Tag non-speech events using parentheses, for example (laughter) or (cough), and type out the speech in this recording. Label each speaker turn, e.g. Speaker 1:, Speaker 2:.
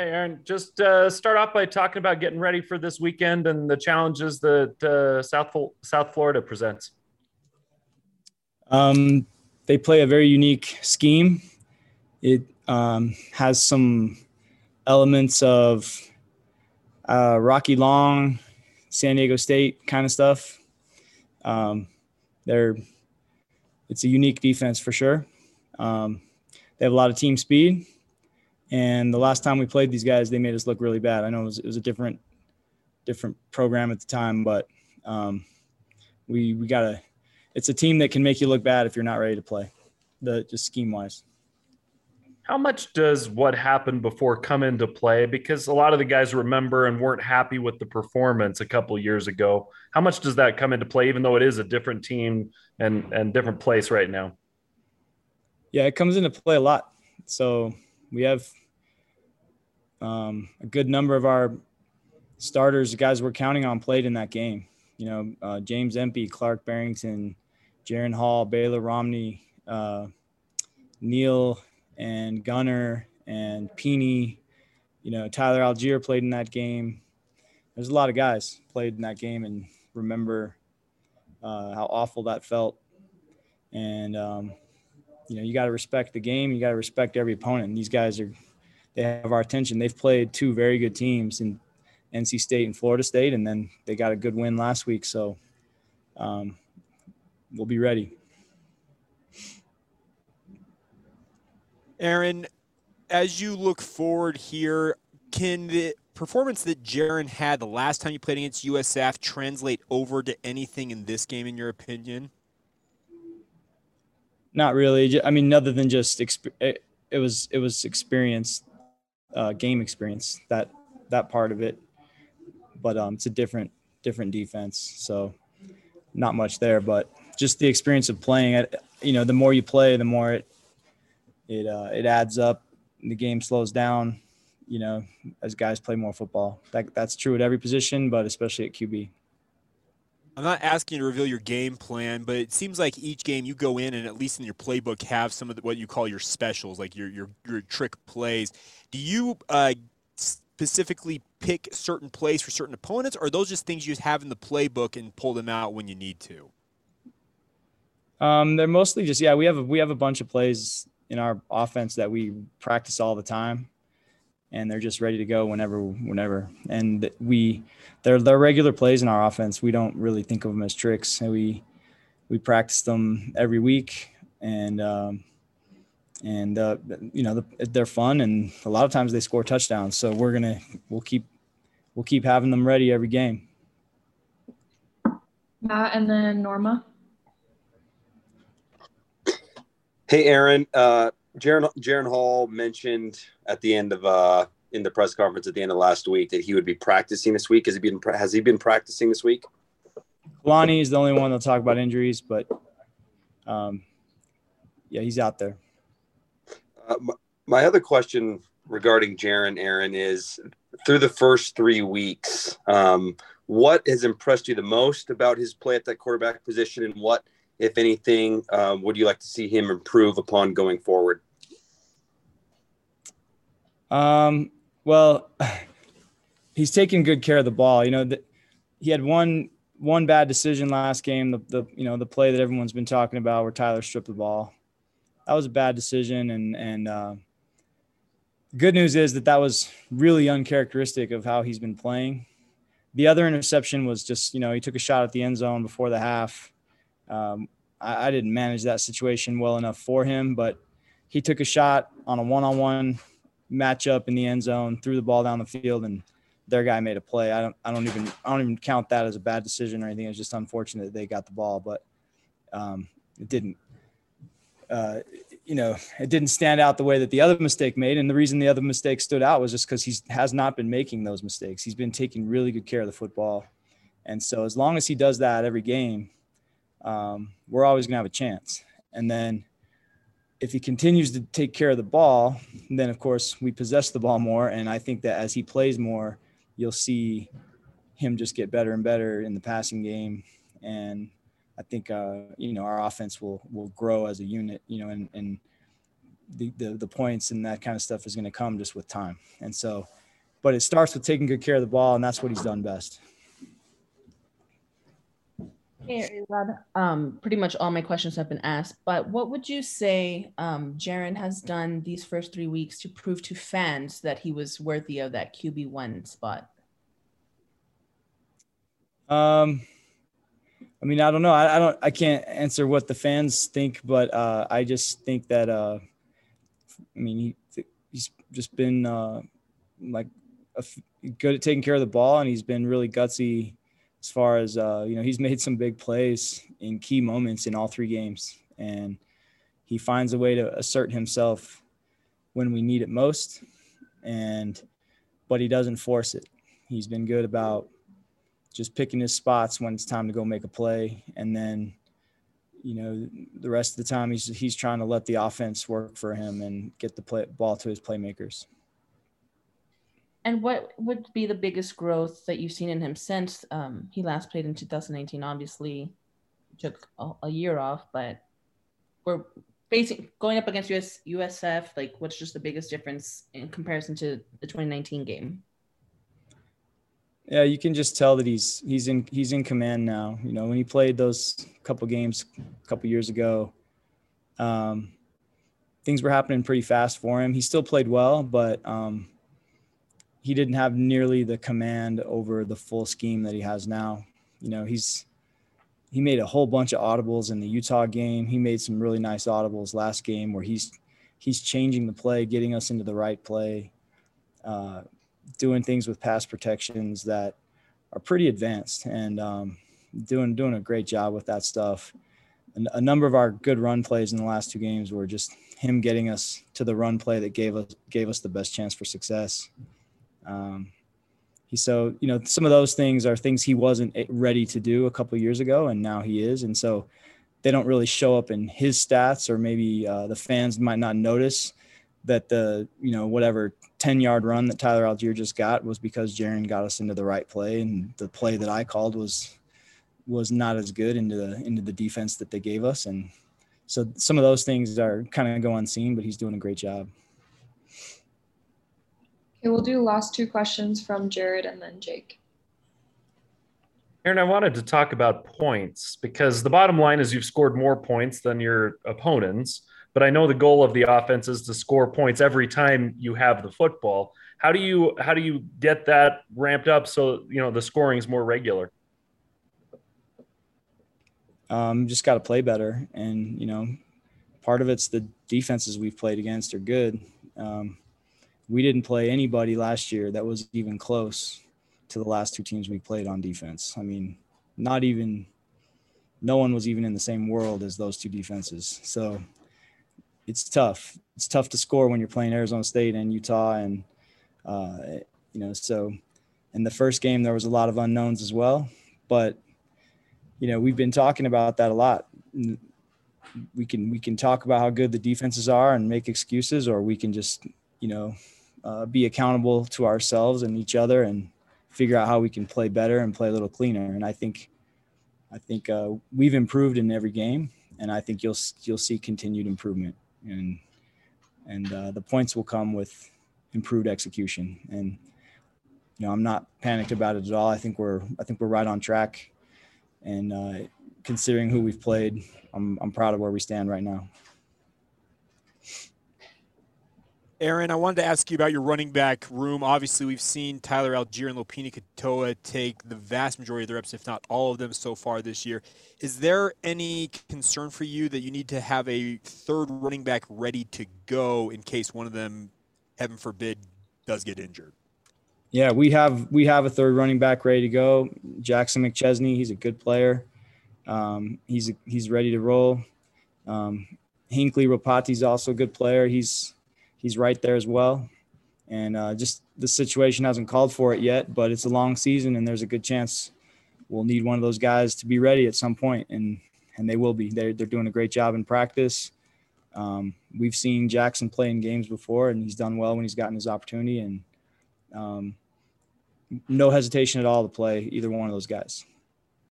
Speaker 1: Hey, Aaron, just uh, start off by talking about getting ready for this weekend and the challenges that uh, South South Florida presents.
Speaker 2: Um, they play a very unique scheme. It um, has some elements of uh, Rocky Long, San Diego State kind of stuff. Um, they're it's a unique defense for sure. Um, they have a lot of team speed, and the last time we played these guys, they made us look really bad. I know it was, it was a different different program at the time, but um, we we gotta. It's a team that can make you look bad if you're not ready to play. The just scheme wise.
Speaker 1: How much does what happened before come into play? Because a lot of the guys remember and weren't happy with the performance a couple years ago. How much does that come into play, even though it is a different team and and different place right now?
Speaker 2: Yeah, it comes into play a lot. So we have um, a good number of our starters, the guys we're counting on, played in that game. You know, uh, James Empey, Clark Barrington, Jaren Hall, Baylor Romney, uh, Neil and Gunner and Peeny. You know, Tyler Allgeier played in that game. There's a lot of guys played in that game and remember uh, how awful that felt. And um, you know, you got to respect the game. You got to respect every opponent. And these guys are, they have our attention. They've played two very good teams in NC State and Florida State, and then they got a good win last week. So um, we'll be ready.
Speaker 3: Aaron, as you look forward here, can the performance that Jaren had the last time you played against USF translate over to anything in this game, in your opinion?
Speaker 2: Not really. I mean, other than just it, it was it was experience, uh, game experience that that part of it. But um, it's a different different defense, so not much there. But just the experience of playing it. You know, the more you play, the more it it uh, it adds up. The game slows down, you know, as guys play more football. That that's true at every position, but especially at QB.
Speaker 3: I'm not asking you to reveal your game plan, but it seems like each game you go in and at least in your playbook have some of the, what you call your specials, like your your your trick plays. Do you uh, specifically pick certain plays for certain opponents, or are those just things you have in the playbook and pull them out when you need to?
Speaker 2: Um, they're mostly just yeah. We have a, we have a bunch of plays in our offense that we practice all the time and they're just ready to go whenever whenever. And we they're they're regular plays in our offense. We don't really think of them as tricks. And we we practice them every week. And um, and uh, you know the, they're fun. And a lot of times they score touchdowns. So we're gonna we'll keep we'll keep having them ready every game.
Speaker 4: Matt and then norma.
Speaker 5: Hey, Aaron. Uh, Jaren, Jaren Hall mentioned at the end of uh, in the press conference at the end of last week that he would be practicing this week. Has he been Has he been practicing this week?
Speaker 2: Lonnie is the only one that'll talk about injuries, but um, yeah, he's out there.
Speaker 5: Uh, my, my, other question regarding Jaren Aaron is through the first three weeks, um, what has impressed you the most about his play at that quarterback position, and what if anything, um, would you like to see him improve upon going forward?
Speaker 2: Um, well, (laughs) he's taking good care of the ball. You know, the, he had one one bad decision last game. The, the you know the play that everyone's been talking about where Tyler stripped the ball. That was a bad decision, and and uh, good news is that that was really uncharacteristic of how he's been playing. The other interception was just you know he took a shot at the end zone before the half um, I, I, didn't manage that situation well enough for him, but he took a shot on a one-on-one matchup in the end zone, threw the ball down the field, and their guy made a play. I don't, I don't even, I don't even count that as a bad decision or anything. It's just unfortunate that they got the ball, but um, it didn't. Uh, you know, it didn't stand out the way that the other mistake made. And the reason the other mistake stood out was just because he has not been making those mistakes. He's been taking really good care of the football. And so as long as he does that every game, um, we're always going to have a chance. And then if he continues to take care of the ball, then of course we possess the ball more. And I think that as he plays more, you'll see him just get better and better in the passing game. And I think, uh, you know, our offense will, will grow as a unit, you know, and, and the, the, the points and that kind of stuff is going to come just with time. And so, but it starts with taking good care of the ball, and that's what he's done best.
Speaker 4: Um, pretty much all my questions have been asked, but what would you say um, Jaren has done these first three weeks to prove to fans that he was worthy of that QB one spot?
Speaker 2: Um, I mean, I don't know. I, I, don't. I can't answer what the fans think, but uh, I just think that. Uh, I mean, he he's just been uh, like good at taking care of the ball, and he's been really gutsy as far as uh, you know. He's made some big plays in key moments in all three games, and he finds a way to assert himself when we need it most, and but he doesn't force it. He's been good about just picking his spots when it's time to go make a play, and then you know the rest of the time he's he's trying to let the offense work for him and get the play, ball to his playmakers.
Speaker 4: And what would be the biggest growth that you've seen in him since um, he last played in 2019? Obviously, took a, a year off, but we're facing going up against US USF. Like, what's just the biggest difference in comparison to the 2019 game?
Speaker 2: Yeah, you can just tell that he's he's in he's in command now. You know, when he played those couple games a couple years ago, um, things were happening pretty fast for him. He still played well, but um, he didn't have nearly the command over the full scheme that he has now. You know, he's he made a whole bunch of audibles in the Utah game. He made some really nice audibles last game where he's he's changing the play, getting us into the right play. Uh, doing things with pass protections that are pretty advanced and um, doing doing a great job with that stuff. And a number of our good run plays in the last two games were just him getting us to the run play that gave us gave us the best chance for success. Um, he so you know some of those things are things he wasn't ready to do a couple years ago, and now he is, and so they don't really show up in his stats, or maybe uh, the fans might not notice that the you know whatever 10 yard run that Tyler Allgeier just got was because Jaren got us into the right play and the play that I called was was not as good into the into the defense that they gave us and so some of those things are kind of go unseen but he's doing a great job.
Speaker 6: Okay, we'll do last two questions from Jared and then Jake.
Speaker 1: Aaron, I wanted to talk about points because the bottom line is you've scored more points than your opponents but I know the goal of the offense is to score points every time you have the football. How do you how do you get that ramped up so you know the scoring is more regular?
Speaker 2: Um, just got to play better, and you know, part of it's the defenses we've played against are good. Um, we didn't play anybody last year that was even close to the last two teams we played on defense. I mean, not even no one was even in the same world as those two defenses. So it's tough. It's tough to score when you're playing Arizona State and Utah, and uh, you know. So, in the first game, there was a lot of unknowns as well. But you know, we've been talking about that a lot. We can we can talk about how good the defenses are and make excuses, or we can just you know uh, be accountable to ourselves and each other and figure out how we can play better and play a little cleaner. And I think I think uh, we've improved in every game, and I think you'll you'll see continued improvement and and uh, the points will come with improved execution. And you know, I'm not panicked about it at all. I think we're I think we're right on track. And uh, considering who we've played, I'm I'm proud of where we stand right now.
Speaker 3: Aaron, I wanted to ask you about your running back room. Obviously, we've seen Tyler Allgeier and Lopini Katoa take the vast majority of the reps, if not all of them, so far this year. Is there any concern for you that you need to have a third running back ready to go in case one of them, heaven forbid, does get injured?
Speaker 2: Yeah, we have we have a third running back ready to go. Jackson McChesney, he's a good player. Um, he's he's ready to roll. Um, Hinckley Ropati's also a good player. He's he's right there as well. And uh, just the situation hasn't called for it yet, but it's a long season, and there's a good chance we'll need one of those guys to be ready at some point, and and they will be. They're they're doing a great job in practice. Um, we've seen Jackson play in games before, and he's done well when he's gotten his opportunity, and um, no hesitation at all to play either one of those guys.